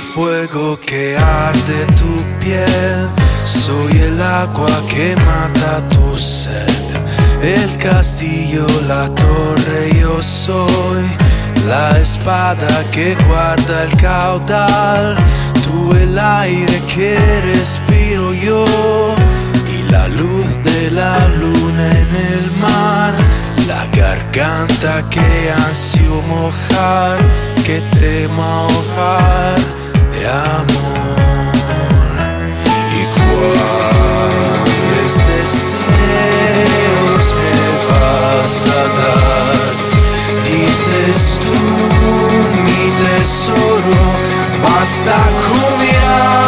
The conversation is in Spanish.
fuego que arde tu piel, soy el agua que mata tu sed, el castillo, la torre, yo soy la espada que guarda el caudal, tú el aire que respiro yo y la luz de la luna en el mar, la garganta que ansio mojar, que temo ahogar de amor. ¿Y cuáles deseos me vas a dar? Dices tú, mi tesoro, basta con mirarlo,